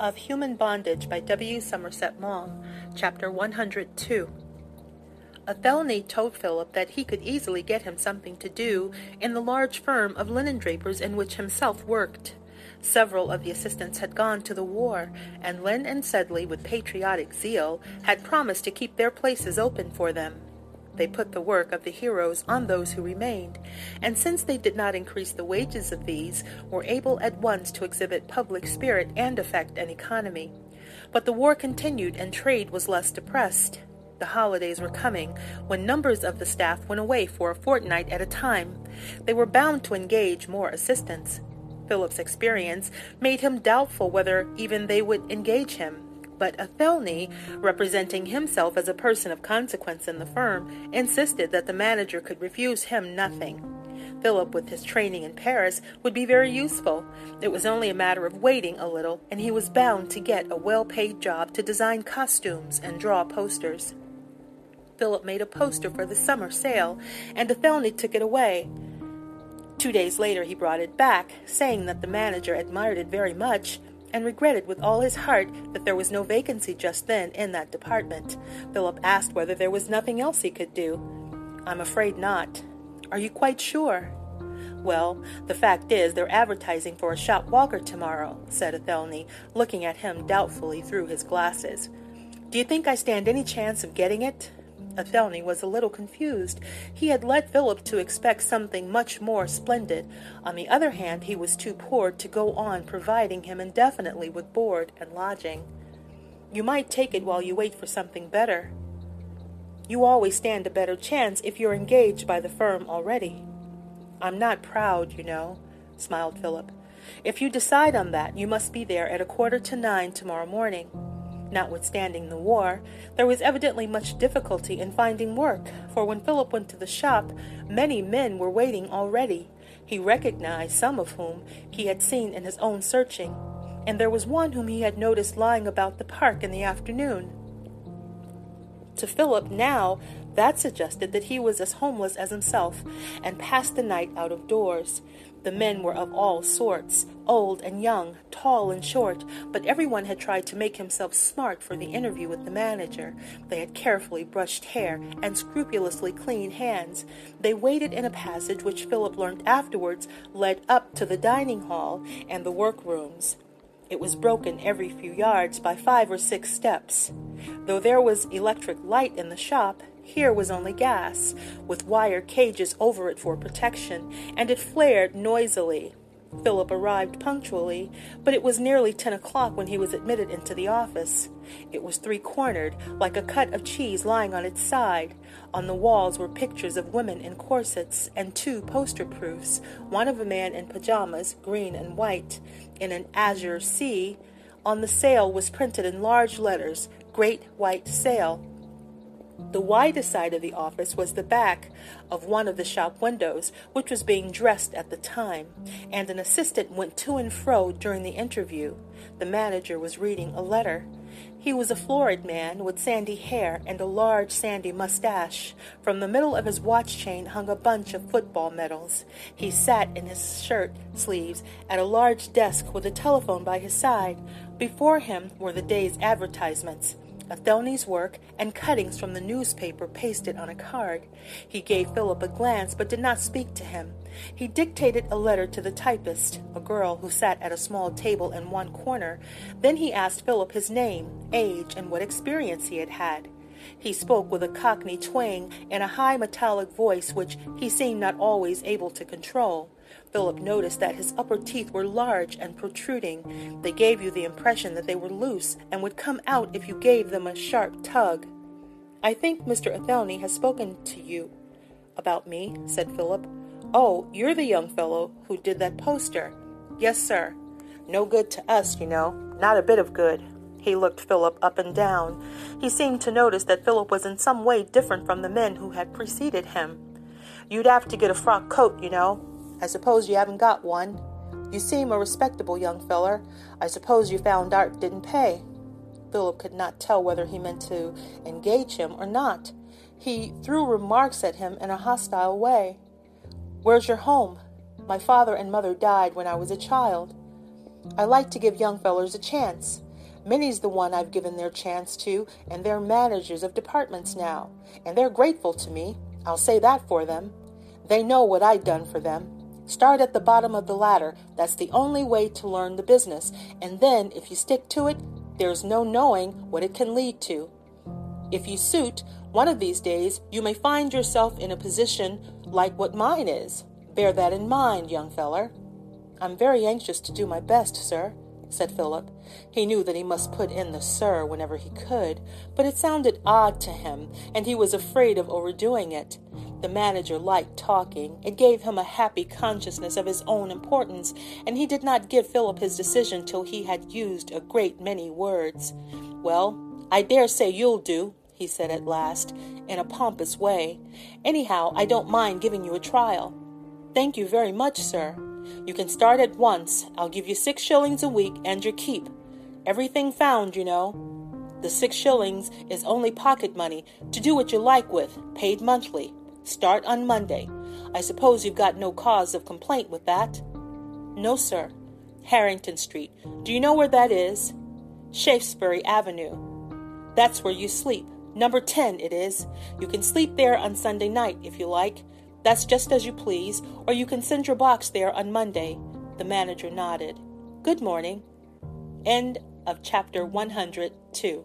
of Human Bondage by W. Somerset Maugham, Chapter 102. Athelney told Philip that he could easily get him something to do in the large firm of linen drapers in which himself worked. Several of the assistants had gone to the war, and Lynn and Sedley, with patriotic zeal, had promised to keep their places open for them. They put the work of the heroes on those who remained, and since they did not increase the wages of these, were able at once to exhibit public spirit and effect an economy. But the war continued, and trade was less depressed. The holidays were coming, when numbers of the staff went away for a fortnight at a time. They were bound to engage more assistants. Philip's experience made him doubtful whether even they would engage him but Athelney, representing himself as a person of consequence in the firm, insisted that the manager could refuse him nothing. Philip, with his training in Paris, would be very useful. It was only a matter of waiting a little, and he was bound to get a well paid job to design costumes and draw posters. Philip made a poster for the summer sale, and Athelney took it away. Two days later, he brought it back, saying that the manager admired it very much, and regretted with all his heart that there was no vacancy just then in that department. Philip asked whether there was nothing else he could do. I'm afraid not. Are you quite sure? Well, the fact is, they're advertising for a shop walker tomorrow, said Athelney, looking at him doubtfully through his glasses. Do you think I stand any chance of getting it? Athelney was a little confused. He had led Philip to expect something much more splendid. On the other hand, he was too poor to go on providing him indefinitely with board and lodging. You might take it while you wait for something better. You always stand a better chance if you're engaged by the firm already. I'm not proud, you know, smiled Philip. If you decide on that, you must be there at a quarter to nine tomorrow morning. Notwithstanding the war, there was evidently much difficulty in finding work, for when Philip went to the shop, many men were waiting already. He recognized some of whom he had seen in his own searching, and there was one whom he had noticed lying about the park in the afternoon. To Philip now, that suggested that he was as homeless as himself, and passed the night out of doors. The men were of all sorts, old and young, tall and short, but everyone had tried to make himself smart for the interview with the manager. They had carefully brushed hair and scrupulously clean hands. They waited in a passage which Philip learned afterwards led up to the dining hall and the workrooms. It was broken every few yards by five or six steps. Though there was electric light in the shop, here was only gas, with wire cages over it for protection, and it flared noisily. Philip arrived punctually, but it was nearly ten o'clock when he was admitted into the office. It was three cornered, like a cut of cheese lying on its side. On the walls were pictures of women in corsets and two poster proofs one of a man in pajamas, green and white, in an azure sea. On the sail was printed in large letters, Great White Sale. The widest side of the office was the back of one of the shop windows, which was being dressed at the time, and an assistant went to and fro during the interview. The manager was reading a letter. He was a florid man with sandy hair and a large sandy mustache. From the middle of his watch chain hung a bunch of football medals. He sat in his shirt sleeves at a large desk with a telephone by his side. Before him were the day's advertisements. Athelney's work, and cuttings from the newspaper pasted on a card. He gave Philip a glance, but did not speak to him. He dictated a letter to the typist, a girl who sat at a small table in one corner. Then he asked Philip his name, age, and what experience he had had. He spoke with a cockney twang and a high metallic voice which he seemed not always able to control. Philip noticed that his upper teeth were large and protruding. They gave you the impression that they were loose and would come out if you gave them a sharp tug. I think Mr. Athelney has spoken to you about me, said Philip. Oh, you're the young fellow who did that poster. Yes, sir. No good to us, you know. Not a bit of good. He looked Philip up and down. He seemed to notice that Philip was in some way different from the men who had preceded him. You'd have to get a frock coat, you know, I suppose you haven't got one. You seem a respectable young feller. I suppose you found art didn't pay. Philip could not tell whether he meant to engage him or not. He threw remarks at him in a hostile way. Where's your home? My father and mother died when I was a child. I like to give young fellers a chance. Minnie's the one I've given their chance to, and they're managers of departments now, and they're grateful to me. I'll say that for them. They know what I've done for them. Start at the bottom of the ladder. That's the only way to learn the business. And then, if you stick to it, there's no knowing what it can lead to. If you suit, one of these days you may find yourself in a position like what mine is. Bear that in mind, young feller. I'm very anxious to do my best, sir, said Philip. He knew that he must put in the sir whenever he could, but it sounded odd to him, and he was afraid of overdoing it. The manager liked talking. It gave him a happy consciousness of his own importance, and he did not give Philip his decision till he had used a great many words. Well, I dare say you'll do, he said at last, in a pompous way. Anyhow, I don't mind giving you a trial. Thank you very much, sir. You can start at once. I'll give you six shillings a week and your keep. Everything found, you know. The six shillings is only pocket money to do what you like with, paid monthly. Start on Monday. I suppose you've got no cause of complaint with that? No, sir. Harrington Street. Do you know where that is? Shaftesbury Avenue. That's where you sleep. Number 10 it is. You can sleep there on Sunday night if you like. That's just as you please, or you can send your box there on Monday. The manager nodded. Good morning. End of chapter 102.